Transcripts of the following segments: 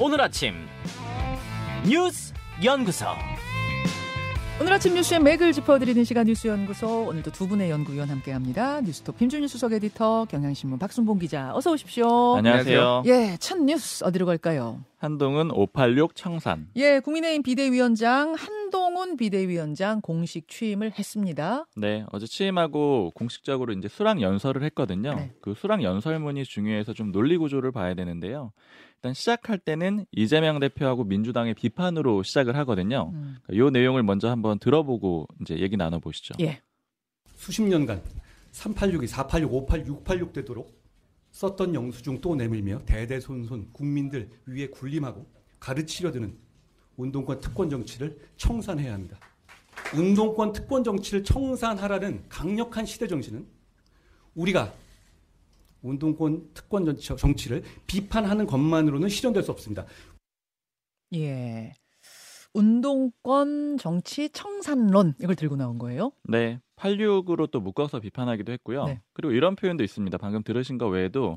오늘 아침 뉴스 연구소. 오늘 아침 뉴스의 맥을 짚어드리는 시간 뉴스 연구소 오늘도 두 분의 연구위원 함께합니다. 뉴스톱 김준일 수석 에디터, 경향신문 박순봉 기자, 어서 오십시오. 안녕하세요. 예, 첫 뉴스 어디로 갈까요? 한동훈 586 청산. 예, 국민의힘 비대위원장 한 동훈 비대위원장 공식 취임을 했습니다. 네, 어제 취임하고 공식적으로 이제 수락 연설을 했거든요. 네. 그 수락 연설문이 중요해서 좀 논리 구조를 봐야 되는데요. 일단 시작할 때는 이재명 대표하고 민주당의 비판으로 시작을 하거든요. 음. 이 내용을 먼저 한번 들어보고 이제 얘기 나눠 보시죠. 예. 수십 년간 386이 486, 586, 686 되도록 썼던 영수증 또 내밀며 대대손손 국민들 위에 군림하고 가르치려 드는 운동권 특권 정치를 청산해야 합니다. 운동권 특권 정치를 청산하라는 강력한 시대 정신은 우리가 운동권 특권 정치- 정치를 비판하는 것만으로는 실현될 수 없습니다. 예. 운동권 정치 청산론 이걸 들고 나온 거예요. 네, 86으로 또 묶어서 비판하기도 했고요. 네. 그리고 이런 표현도 있습니다. 방금 들으신 거 외에도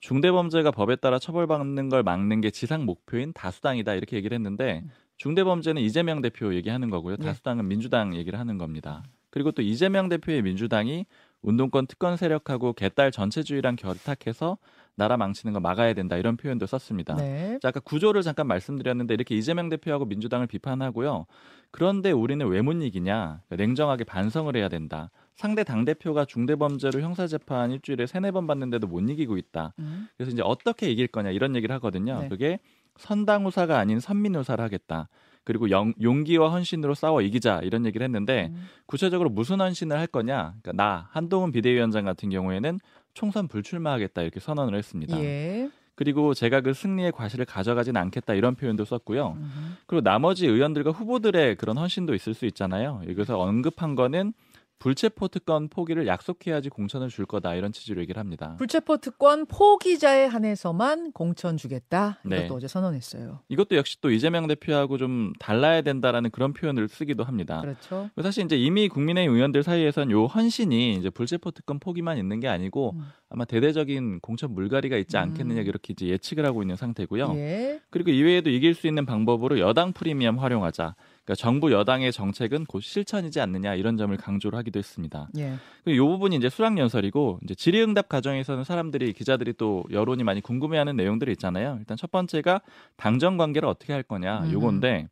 중대범죄가 법에 따라 처벌받는 걸 막는 게 지상 목표인 다수당이다 이렇게 얘기를 했는데 중대범죄는 이재명 대표 얘기하는 거고요. 네. 다수당은 민주당 얘기를 하는 겁니다. 그리고 또 이재명 대표의 민주당이 운동권 특권 세력하고 개딸 전체주의랑 결탁해서 나라 망치는 거 막아야 된다 이런 표현도 썼습니다. 네. 자, 아까 구조를 잠깐 말씀드렸는데 이렇게 이재명 대표하고 민주당을 비판하고요. 그런데 우리는 왜 못 이기냐? 그러니까 냉정하게 반성을 해야 된다. 상대 당 대표가 중대 범죄로 형사 재판 일주일에 세네 번 받는데도 못 이기고 있다. 음. 그래서 이제 어떻게 이길 거냐 이런 얘기를 하거든요. 네. 그게 선당우사가 아닌 선민우사를 하겠다. 그리고 영- 용기와 헌신으로 싸워 이기자 이런 얘기를 했는데 음. 구체적으로 무슨 헌신을 할 거냐? 그러니까 나 한동훈 비대위원장 같은 경우에는 총선 불출마하겠다 이렇게 선언을 했습니다. 예. 그리고 제가 그 승리의 과실을 가져가진 않겠다 이런 표현도 썼고요. 음. 그리고 나머지 의원들과 후보들의 그런 헌신도 있을 수 있잖아요. 여기서 언급한 거는 불체포 특권 포기를 약속해야지 공천을 줄 거다 이런 취지로 얘기를 합니다. 불체포 특권 포기자에 한해서만 공천 주겠다. 이것도 네. 어제 선언했어요. 이것도 역시 또 이재명 대표하고 좀 달라야 된다라는 그런 표현을 쓰기도 합니다. 그렇죠. 사실 이제 이미 국민의힘 의원들 사이에선 요 헌신이 이제 불체포 특권 포기만 있는 게 아니고 음. 아마 대대적인 공천 물갈이가 있지 않겠느냐 음. 이렇게 이제 예측을 하고 있는 상태고요. 예. 그리고 이외에도 이길 수 있는 방법으로 여당 프리미엄 활용하자. 그러니까 정부 여당의 정책은 곧 실천이지 않느냐 이런 점을 강조를 하기도 했습니다. 예. 이 부분이 이제 수락 연설이고 이제 질의응답 과정에서는 사람들이 기자들이 또 여론이 많이 궁금해하는 내용들이 있잖아요. 일단 첫 번째가 당정 관계를 어떻게 할 거냐 음. 요건데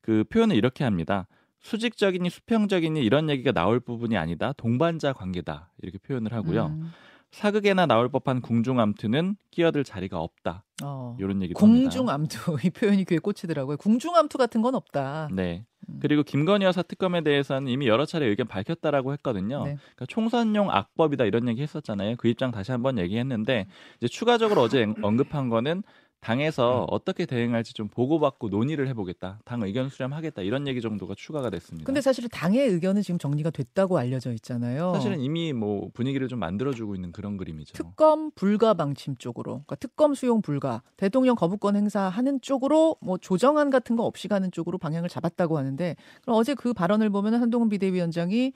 그 표현을 이렇게 합니다. 수직적이니 수평적이니 이런 얘기가 나올 부분이 아니다. 동반자 관계다. 이렇게 표현을 하고요. 음. 사극에나 나올 법한 궁중암투는 끼어들 자리가 없다. 어. 이런 얘기도. 궁중암투 이 표현이 귀에 꽂히더라고요. 궁중암투 같은 건 없다. 네. 음. 그리고 김건희 여사 특검에 대해서는 이미 여러 차례 의견 밝혔다라고 했거든요. 네. 그러니까 총선용 악법이다 이런 얘기 했었잖아요. 그 입장 다시 한번 얘기했는데 이제 추가적으로 어제 언급한 거는 당에서 음. 어떻게 대응할지 좀 보고받고 논의를 해보겠다. 당 의견 수렴하겠다. 이런 얘기 정도가 추가가 됐습니다. 근데 사실은 당의 의견은 지금 정리가 됐다고 알려져 있잖아요. 사실은 이미 뭐 분위기를 좀 만들어주고 있는 그런 그림이죠. 특검 불가 방침 쪽으로, 그러니까 특검 수용 불가, 대통령 거부권 행사하는 쪽으로 뭐 조정안 같은 거 없이 가는 쪽으로 방향을 잡았다고 하는데 그럼 어제 그 발언을 보면 한동훈 비대위원장이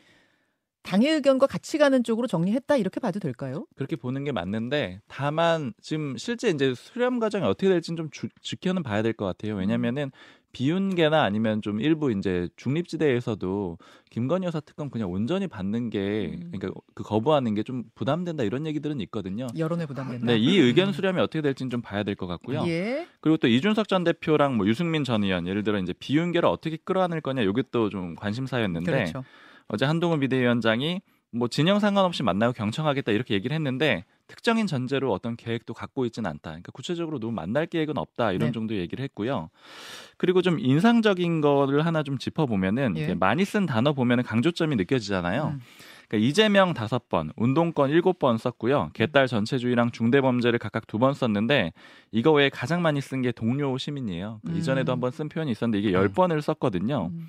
당의 의견과 같이 가는 쪽으로 정리했다 이렇게 봐도 될까요? 그렇게 보는 게 맞는데 다만 지금 실제 이제 수렴 과정이 어떻게 될지는 좀 주- 지켜는 봐야 될 것 같아요. 왜냐면은 비윤계나 아니면 좀 일부 이제 중립지대에서도 김건희 여사 특검 그냥 온전히 받는 게 음. 그러니까 그 거부하는 게 좀 부담된다 이런 얘기들은 있거든요. 여론에 부담된다. 네, 이 의견 수렴이 어떻게 될지는 좀 봐야 될 것 같고요. 예. 그리고 또 이준석 전 대표랑 뭐 유승민 전 의원 예를 들어 이제 비윤계를 어떻게 끌어안을 거냐 이것도 좀 관심사였는데 그렇죠. 어제 한동훈 비대위원장이 뭐 진영 상관없이 만나고 경청하겠다 이렇게 얘기를 했는데 특정인 전제로 어떤 계획도 갖고 있지는 않다. 그러니까 구체적으로 누구 만날 계획은 없다 이런 네. 정도 얘기를 했고요. 그리고 좀 인상적인 거를 하나 좀 짚어보면은 예. 많이 쓴 단어 보면은 강조점이 느껴지잖아요. 음. 그러니까 이재명 다섯 번, 운동권 일곱 번 썼고요. 개딸 전체주의랑 중대범죄를 각각 두 번 썼는데 이거 외에 가장 많이 쓴 게 동료 시민이에요. 그 음. 이전에도 한번 쓴 표현이 있었는데 이게 열 번을 썼거든요. 음.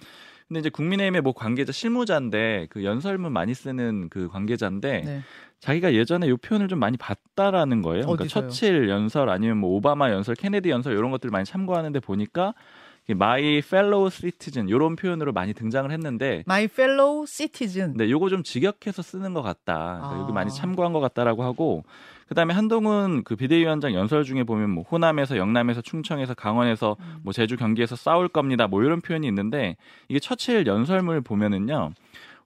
근데 이제 국민의힘의 뭐 관계자 실무자인데 그 연설문 많이 쓰는 그 관계자인데 네. 자기가 예전에 이 표현을 좀 많이 봤다라는 거예요. 그러니까 어디서요? 처칠 연설 아니면 뭐 오바마 연설, 케네디 연설 이런 것들을 많이 참고하는데 보니까 my fellow citizen 이런 표현으로 많이 등장을 했는데 My fellow citizen. 네, 요거 좀 직역해서 쓰는 것 같다. 그러니까 아. 여기 많이 참고한 것 같다라고 하고 그다음에 한동훈 그 비대위원장 연설 중에 보면 뭐 호남에서 영남에서 충청에서 강원에서 음. 뭐 제주 경기에서 싸울 겁니다. 뭐 이런 표현이 있는데 이게 처칠 연설문을 보면은요.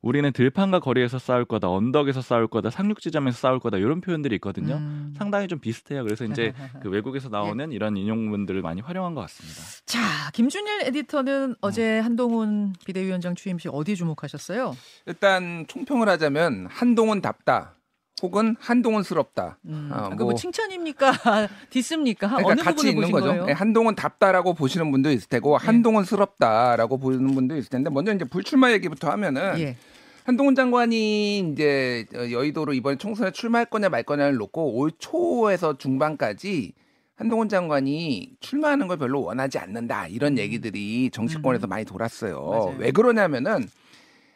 우리는 들판과 거리에서 싸울 거다, 언덕에서 싸울 거다, 상륙 지점에서 싸울 거다 이런 표현들이 있거든요. 음. 네. 상당히 좀 비슷해요. 그래서 이제 그 외국에서 나오는 이런 인용문들을 많이 활용한 것 같습니다. 자, 김준일 에디터는 어제 한동훈 비대위원장 취임식 어디 주목하셨어요? 일단 총평을 하자면 한동훈답다 혹은 한동훈스럽다. 음. 아, 그거 뭐 뭐- 칭찬입니까? 디스입니까? 그러니까 어느 같이 부분을 있는 거죠. 네, 한동훈 답다라고 보시는 분도 있을 테고 한동훈스럽다라고 보는 분도 있을 텐데 먼저 이제 불출마 얘기부터 하면은 예. 한동훈 장관이 이제 여의도로 이번에 총선에 출마할 거냐 말 거냐를 놓고 올 초에서 중반까지 한동훈 장관이 출마하는 걸 별로 원하지 않는다 이런 얘기들이 정치권에서 많이 돌았어요. 음. 맞아요. 왜 그러냐면은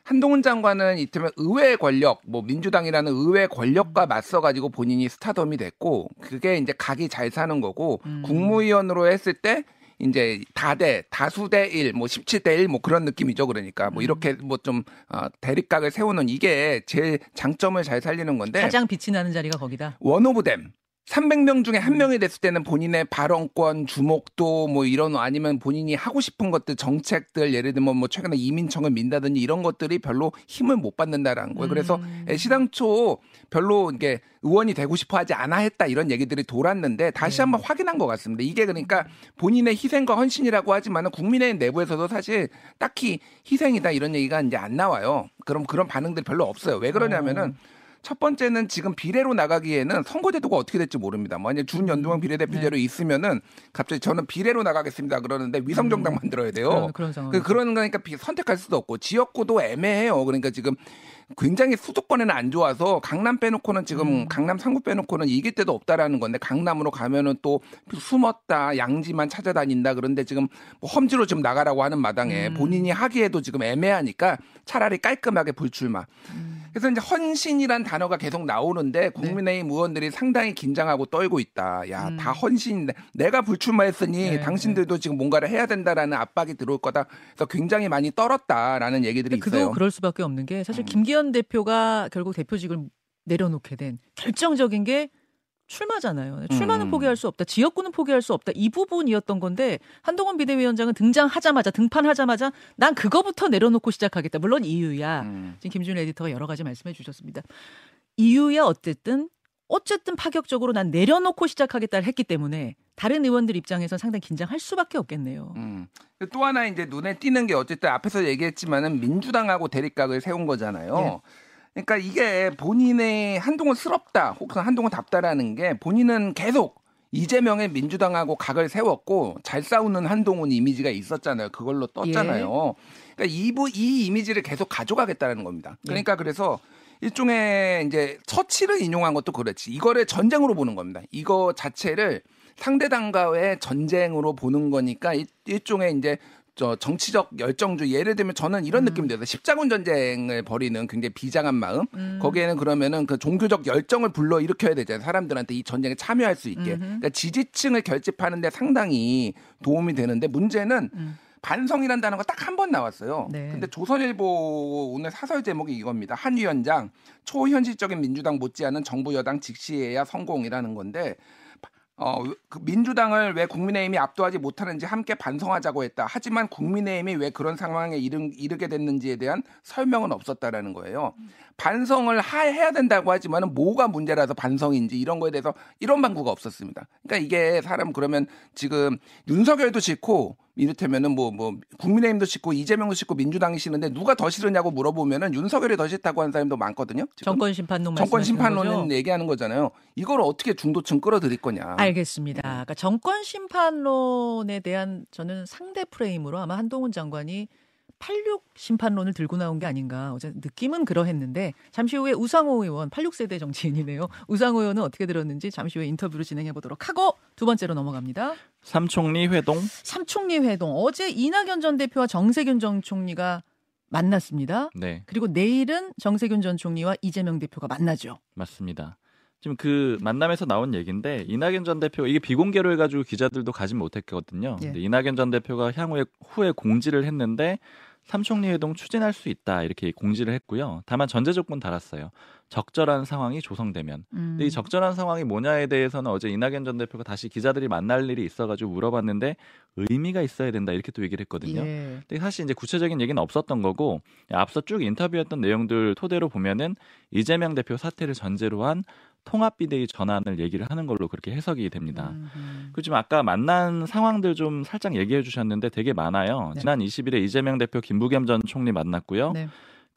한동훈 장관은 이때면 의회 권력, 뭐 민주당이라는 의회 권력과 맞서 가지고 본인이 스타덤이 됐고 그게 이제 각이 잘 사는 거고 음. 국무위원으로 했을 때 이제 다대 다수대 1, 뭐 17대 1뭐 그런 느낌이죠. 그러니까 음. 뭐 이렇게 뭐좀 어, 대립각을 세우는 이게 제 장점을 잘 살리는 건데 가장 빛이 나는 자리가 거기다. 원오브댐 300명 중에 한 명이 됐을 때는 본인의 발언권, 주목도 뭐 이런 아니면 본인이 하고 싶은 것들 정책들 예를 들면 뭐 최근에 이민청을 민다든지 이런 것들이 별로 힘을 못 받는다라는 거예요. 그래서 음. 시당초 별로 이게 의원이 되고 싶어 하지 않아 했다 이런 얘기들이 돌았는데 다시 네. 한번 확인한 것 같습니다. 이게 그러니까 본인의 희생과 헌신이라고 하지만은 국민의힘 내부에서도 사실 딱히 희생이다 이런 얘기가 이제 안 나와요. 그럼 그런 반응들이 별로 없어요. 왜 그러냐면은 첫 번째는 지금 비례로 나가기에는 선거제도가 어떻게 될지 모릅니다. 만약 준연동형 비례대표제로 있으면은 갑자기 저는 비례로 나가겠습니다 그러는데 위성정당 만들어야 돼요. 그런, 그런. 그, 그런 거니까 비- 선택할 수도 없고 지역구도 애매해요. 그러니까 지금 굉장히 수도권에는 안 좋아서 강남 빼놓고는 지금 강남 상구 빼놓고는 이길 데도 없다라는 건데 강남으로 가면은 또 숨었다 양지만 찾아다닌다 그런데 지금 뭐 험지로 지금 나가라고 하는 마당에 본인이 하기에도 지금 애매하니까 차라리 깔끔하게 불출마. 그래서 이제 헌신이란 단어가 계속 나오는데 국민의힘 의원들이 상당히 긴장하고 떨고 있다. 야, 다 헌신인데 내가 불출마했으니 네, 당신들도 지금 뭔가를 해야 된다라는 압박이 들어올 거다. 그래서 굉장히 많이 떨었다라는 얘기들이 그도 있어요. 음. 그럴 수밖에 없는 게 사실 김기현 대표가 결국 대표직을 내려놓게 된 결정적인 게 출마잖아요. 출마는 음. 포기할 수 없다. 지역구는 포기할 수 없다. 이 부분이었던 건데 한동훈 비대위원장은 등장하자마자 등판하자마자 난 그거부터 내려놓고 시작하겠다. 물론 이유야. 음. 지금 김준 에디터가 여러 가지 말씀해 주셨습니다. 이유야 어쨌든 어쨌든 파격적으로 난 내려놓고 시작하겠다를 했기 때문에 다른 의원들 입장에서 상당히 긴장할 수밖에 없겠네요. 음. 또 하나 이제 눈에 띄는 게 어쨌든 앞에서 얘기했지만은 민주당하고 대립각을 세운 거잖아요. 예. 그러니까 이게 본인의 한동훈 스럽다 혹은 한동훈 답다라는 게 본인은 계속 이재명의 민주당하고 각을 세웠고 잘 싸우는 한동훈 이미지가 있었잖아요. 그걸로 떴잖아요. 그러니까 이, 부- 이 이미지를 계속 가져가겠다는 겁니다. 그러니까 그래서 일종의 이제 처치를 인용한 것도 그렇지. 이거를 전쟁으로 보는 겁니다. 이거 자체를 상대당과의 전쟁으로 보는 거니까 일- 일종의 이제 저 정치적 열정주 예를 들면 저는 이런 느낌이 들어요. 십자군 전쟁을 벌이는 굉장히 비장한 마음. 거기에는 그러면은 그 종교적 열정을 불러 일으켜야 되잖아요. 사람들한테 이 전쟁에 참여할 수 있게. 그러니까 지지층을 결집하는데 상당히 도움이 되는데 문제는 반성이라는 단어가 딱 한 번 나왔어요. 네. 근데 조선일보 오늘 사설 제목이 이겁니다. 한 위원장 초현실적인 민주당 못지않은 정부 여당 직시해야 성공이라는 건데 어, 그 민주당을 왜 국민의힘이 압도하지 못하는지 함께 반성하자고 했다. 하지만 국민의힘이 왜 그런 상황에 이르, 이르게 됐는지에 대한 설명은 없었다라는 거예요. 반성을 하, 해야 된다고 하지만은 뭐가 문제라서 반성인지 이런 거에 대해서 이런 방구가 없었습니다. 그러니까 이게 사람 그러면 지금 윤석열도 싫고 이를테면은 뭐, 뭐, 국민의힘도 싫고 이재명도 싫고 민주당이 싫은데 누가 더 싫으냐고 물어보면은 윤석열이 더 싫다고 하는 사람도 많거든요. 지금. 정권 심판론 정권? 심판론은 얘기하는 거잖아요. 이걸 어떻게 중도층 끌어들일 거냐. 알겠습니다. 그러니까 정권 심판론에 대한 저는 상대 프레임으로 아마 한동훈 장관이 86 심판론을 들고 나온 게 아닌가 어제 느낌은 그러했는데 잠시 후에 우상호 의원 86세대 정치인이네요. 우상호 의원은 어떻게 들었는지 잠시 후에 인터뷰로 진행해 보도록 하고 두 번째로 넘어갑니다. 삼총리 회동 삼총리 회동 어제 이낙연 전 대표와 정세균 전 총리가 만났습니다. 네 그리고 내일은 정세균 전 총리와 이재명 대표가 만나죠. 맞습니다. 지금 그 만남에서 나온 얘기인데 이낙연 전 대표 이게 비공개로 해가지고 기자들도 가진 못했거든요. 예. 근데 이낙연 전 대표가 향후에 후에 공지를 했는데 삼총리 회동 추진할 수 있다 이렇게 공지를 했고요. 다만 전제 조건 달았어요. 적절한 상황이 조성되면. 음. 근데 이 적절한 상황이 뭐냐에 대해서는 어제 이낙연 전 대표가 다시 기자들이 만날 일이 있어가지고 물어봤는데 의미가 있어야 된다 이렇게 또 얘기를 했거든요. 예. 근데 사실 이제 구체적인 얘기는 없었던 거고 앞서 쭉 인터뷰했던 내용들 토대로 보면은 이재명 대표 사퇴를 전제로 한 통합 비대위 전환을 얘기를 하는 걸로 그렇게 해석이 됩니다. 음, 음. 그리고 지금 아까 만난 상황들 좀 살짝 얘기해 주셨는데 되게 많아요. 네. 지난 20일에 이재명 대표 김부겸 전 총리 만났고요. 네.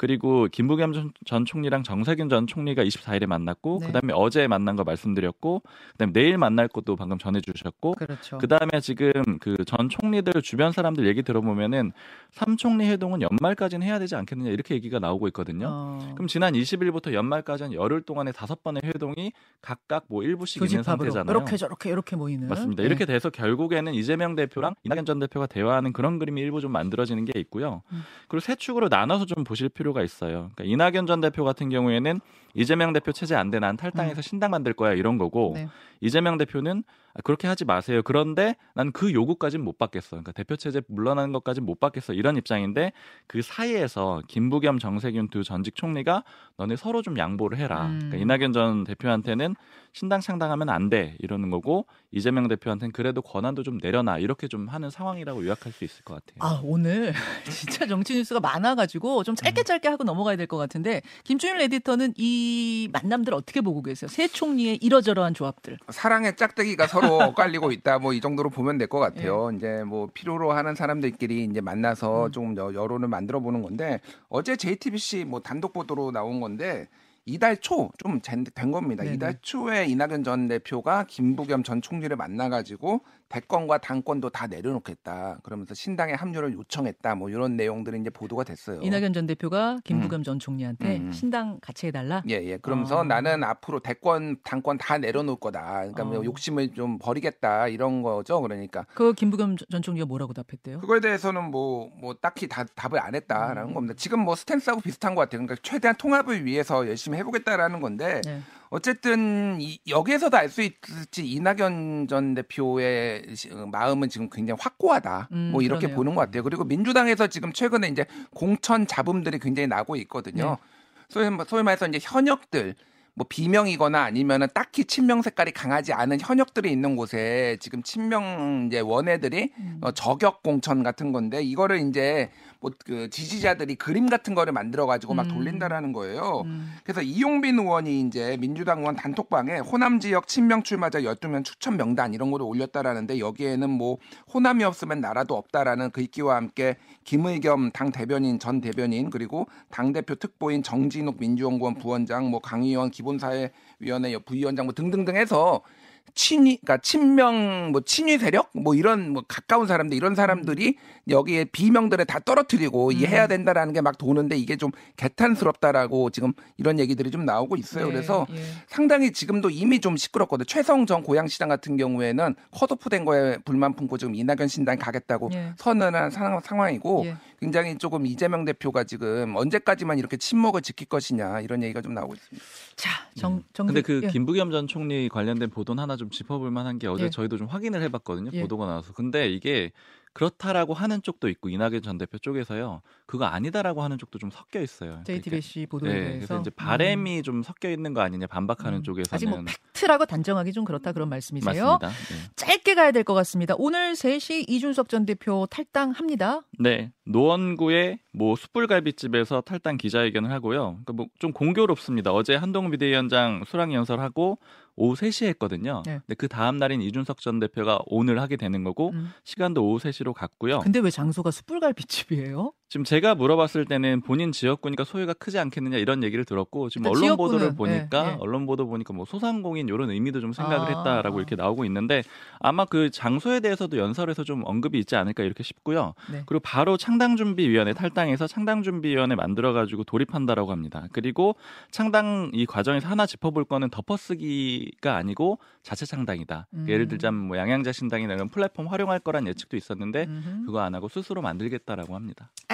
그리고 김부겸 전, 전 총리랑 정세균 전 총리가 24일에 만났고 네. 그다음에 어제 만난 거 말씀드렸고 그다음에 내일 만날 것도 방금 전해 주셨고 그렇죠. 그다음에 지금 그 전 총리들 주변 사람들 얘기 들어보면은 삼총리 회동은 연말까지는 해야 되지 않겠느냐 이렇게 얘기가 나오고 있거든요. 어, 그럼 지난 20일부터 연말까지 한 열흘 동안에 다섯 번의 회동이 각각 뭐 일부씩 있는 상태잖아요. 이렇게 저렇게 이렇게 모이는 맞습니다. 예. 이렇게 돼서 결국에는 이재명 대표랑 이낙연 전 대표가 대화하는 그런 그림이 일부 좀 만들어지는 게 있고요. 음. 그리고 세 축으로 나눠서 좀 보실 필요 가 있어요. 그러니까 이낙연 전 대표 같은 경우에는 이재명 대표 체제 안 돼 난 탈당해서 신당 만들 거야 이런 거고 네. 이재명 대표는 아, 그렇게 하지 마세요. 그런데 난 그 요구까지는 못 받겠어. 그러니까 대표 체제 물러나는 것까지는 못 받겠어. 이런 입장인데 그 사이에서 김부겸, 정세균 두 전직 총리가 너네 서로 좀 양보를 해라. 음. 그러니까 이낙연 전 대표한테는 신당 창당하면 안 돼. 이러는 거고 이재명 대표한테는 그래도 권한도 좀 내려놔. 이렇게 좀 하는 상황이라고 요약할 수 있을 것 같아요. 아 오늘 진짜 정치 뉴스가 많아 가지고 좀 음. 짧게 짧게 하고 넘어가야 될 것 같은데 김준일 에디터는 이 만남들 어떻게 보고 계세요? 새 총리의 이러저러한 조합들. 사랑의 짝대기가 서로 엇갈리고 있다. 뭐 이 정도로 보면 될 것 같아요. 예. 이제 뭐 필요로 하는 사람들끼리 이제 만나서 음. 좀 여- 여론을 만들어 보는 건데 어제 JTBC 뭐 단독 보도로 나온 건데 이달 초 좀 된 겁니다. 네네. 이달 초에 이낙연 전 대표가 김부겸 전 총리를 만나가지고 대권과 당권도 다 내려놓겠다. 그러면서 신당에 합류를 요청했다. 뭐 이런 내용들이 이제 보도가 됐어요. 이낙연 전 대표가 김부겸 전 총리한테 음. 신당 같이 해달라. 예, 예. 그러면서 어. 나는 앞으로 대권, 당권 다 내려놓을 거다. 그러니까 뭐 어. 욕심을 좀 버리겠다. 이런 거죠. 그러니까. 그 김부겸 전 총리가 뭐라고 답했대요? 그거에 대해서는 뭐, 뭐 딱히 다, 답을 안 했다라는 음. 겁니다. 지금 뭐 스탠스하고 비슷한 것 같아요. 그러니까 최대한 통합을 위해서 열심히 해보겠다라는 건데 네. 어쨌든 이, 여기에서도 알 수 있을지 이낙연 전 대표의 시- 어, 마음은 지금 굉장히 확고하다. 음, 뭐 이렇게 그러네요. 보는 것 같아요. 그리고 민주당에서 지금 최근에 이제 공천 잡음들이 굉장히 나고 있거든요. 네. 소위, 말- 소위 말해서 이제 현역들 뭐 비명이거나 아니면은 딱히 친명 색깔이 강하지 않은 현역들이 있는 곳에 지금 친명 이제 원애들이 음. 어, 저격 공천 같은 건데 이거를 이제 뭐 그 지지자들이 그림 같은 거를 만들어 가지고 막 음. 돌린다라는 거예요. 음. 그래서 이용빈 의원이 이제 민주당 의원 단톡방에 호남 지역 친명 출마자 12명 추천 명단 이런 거를 올렸다라는데 여기에는 뭐 호남이 없으면 나라도 없다라는 글귀와 함께 김의겸 당 대변인 전 대변인 그리고 당 대표 특보인 정진욱 민주연구원 부원장 뭐 강의원 기본사회위원회 부위원장 뭐 등등등 해서 친위, 그러니까 친명, 뭐 친위 세력, 뭐 이런 뭐 가까운 사람들 이런 사람들이 여기에 비명들을 다 떨어뜨리고 음. 이 해야 된다라는 게 막 도는데 이게 좀 개탄스럽다라고 지금 이런 얘기들이 좀 나오고 있어요. 예, 그래서 예. 상당히 지금도 이미 좀 시끄럽거든요. 최성 전 고양시장 같은 경우에는 컷오프된 거에 불만 품고 지금 이낙연 신당 가겠다고 예. 선언한 상, 상황이고 예. 굉장히 조금 이재명 대표가 지금 언제까지만 이렇게 침묵을 지킬 것이냐 이런 얘기가 좀 나오고 있습니다. 자, 정, 정. 근데 그 예. 김부겸 전 총리 관련된 보도는 하나 좀 짚어볼 만한 게 어제 예. 저희도 좀 확인을 해봤거든요. 예. 보도가 나와서. 근데 이게 그렇다라고 하는 쪽도 있고 이낙연 전 대표 쪽에서요. 그거 아니다라고 하는 쪽도 좀 섞여 있어요. JTBC 보도에 네, 대해서 그래서 이제 음. 바램이 좀 섞여 있는 거 아니냐 반박하는 음. 쪽에서는 아직 뭐 팩트라고 단정하기 좀 그렇다 그런 말씀이세요? 맞습니다. 네. 짧게 가야 될 것 같습니다. 오늘 3시 이준석 전 대표 탈당합니다. 네, 노원구의 뭐 숯불갈비집에서 탈당 기자회견을 하고요. 그러니까 뭐 좀 공교롭습니다. 어제 한동훈 비대위원장 수락 연설하고 오후 3시에 했거든요. 네. 근데 그 다음 날인 이준석 전 대표가 오늘 하게 되는 거고 음. 시간도 오후 3시로 갔고요. 근데 왜 장소가 숯불갈비집이에요? 지금 제가 물어봤을 때는 본인 지역구니까 소요가 크지 않겠느냐 이런 얘기를 들었고 지금 언론 보도를 지역구는, 보니까 예, 예. 언론 보도 보니까 뭐 소상공인 이런 의미도 좀 생각을 아, 했다라고 아. 이렇게 나오고 있는데 아마 그 장소에 대해서도 연설에서 좀 언급이 있지 않을까 이렇게 싶고요. 네. 그리고 바로 창당준비위원회 탈당해서 창당준비위원회 만들어가지고 돌입한다라고 합니다. 그리고 창당 이 과정에서 하나 짚어볼 거는 덮어쓰기가 아니고 자체 창당이다. 음. 예를 들자면 뭐 양양자 신당이나 이런 플랫폼 활용할 거란 예측도 있었는데 음흠. 그거 안 하고 스스로 만들겠다라고 합니다.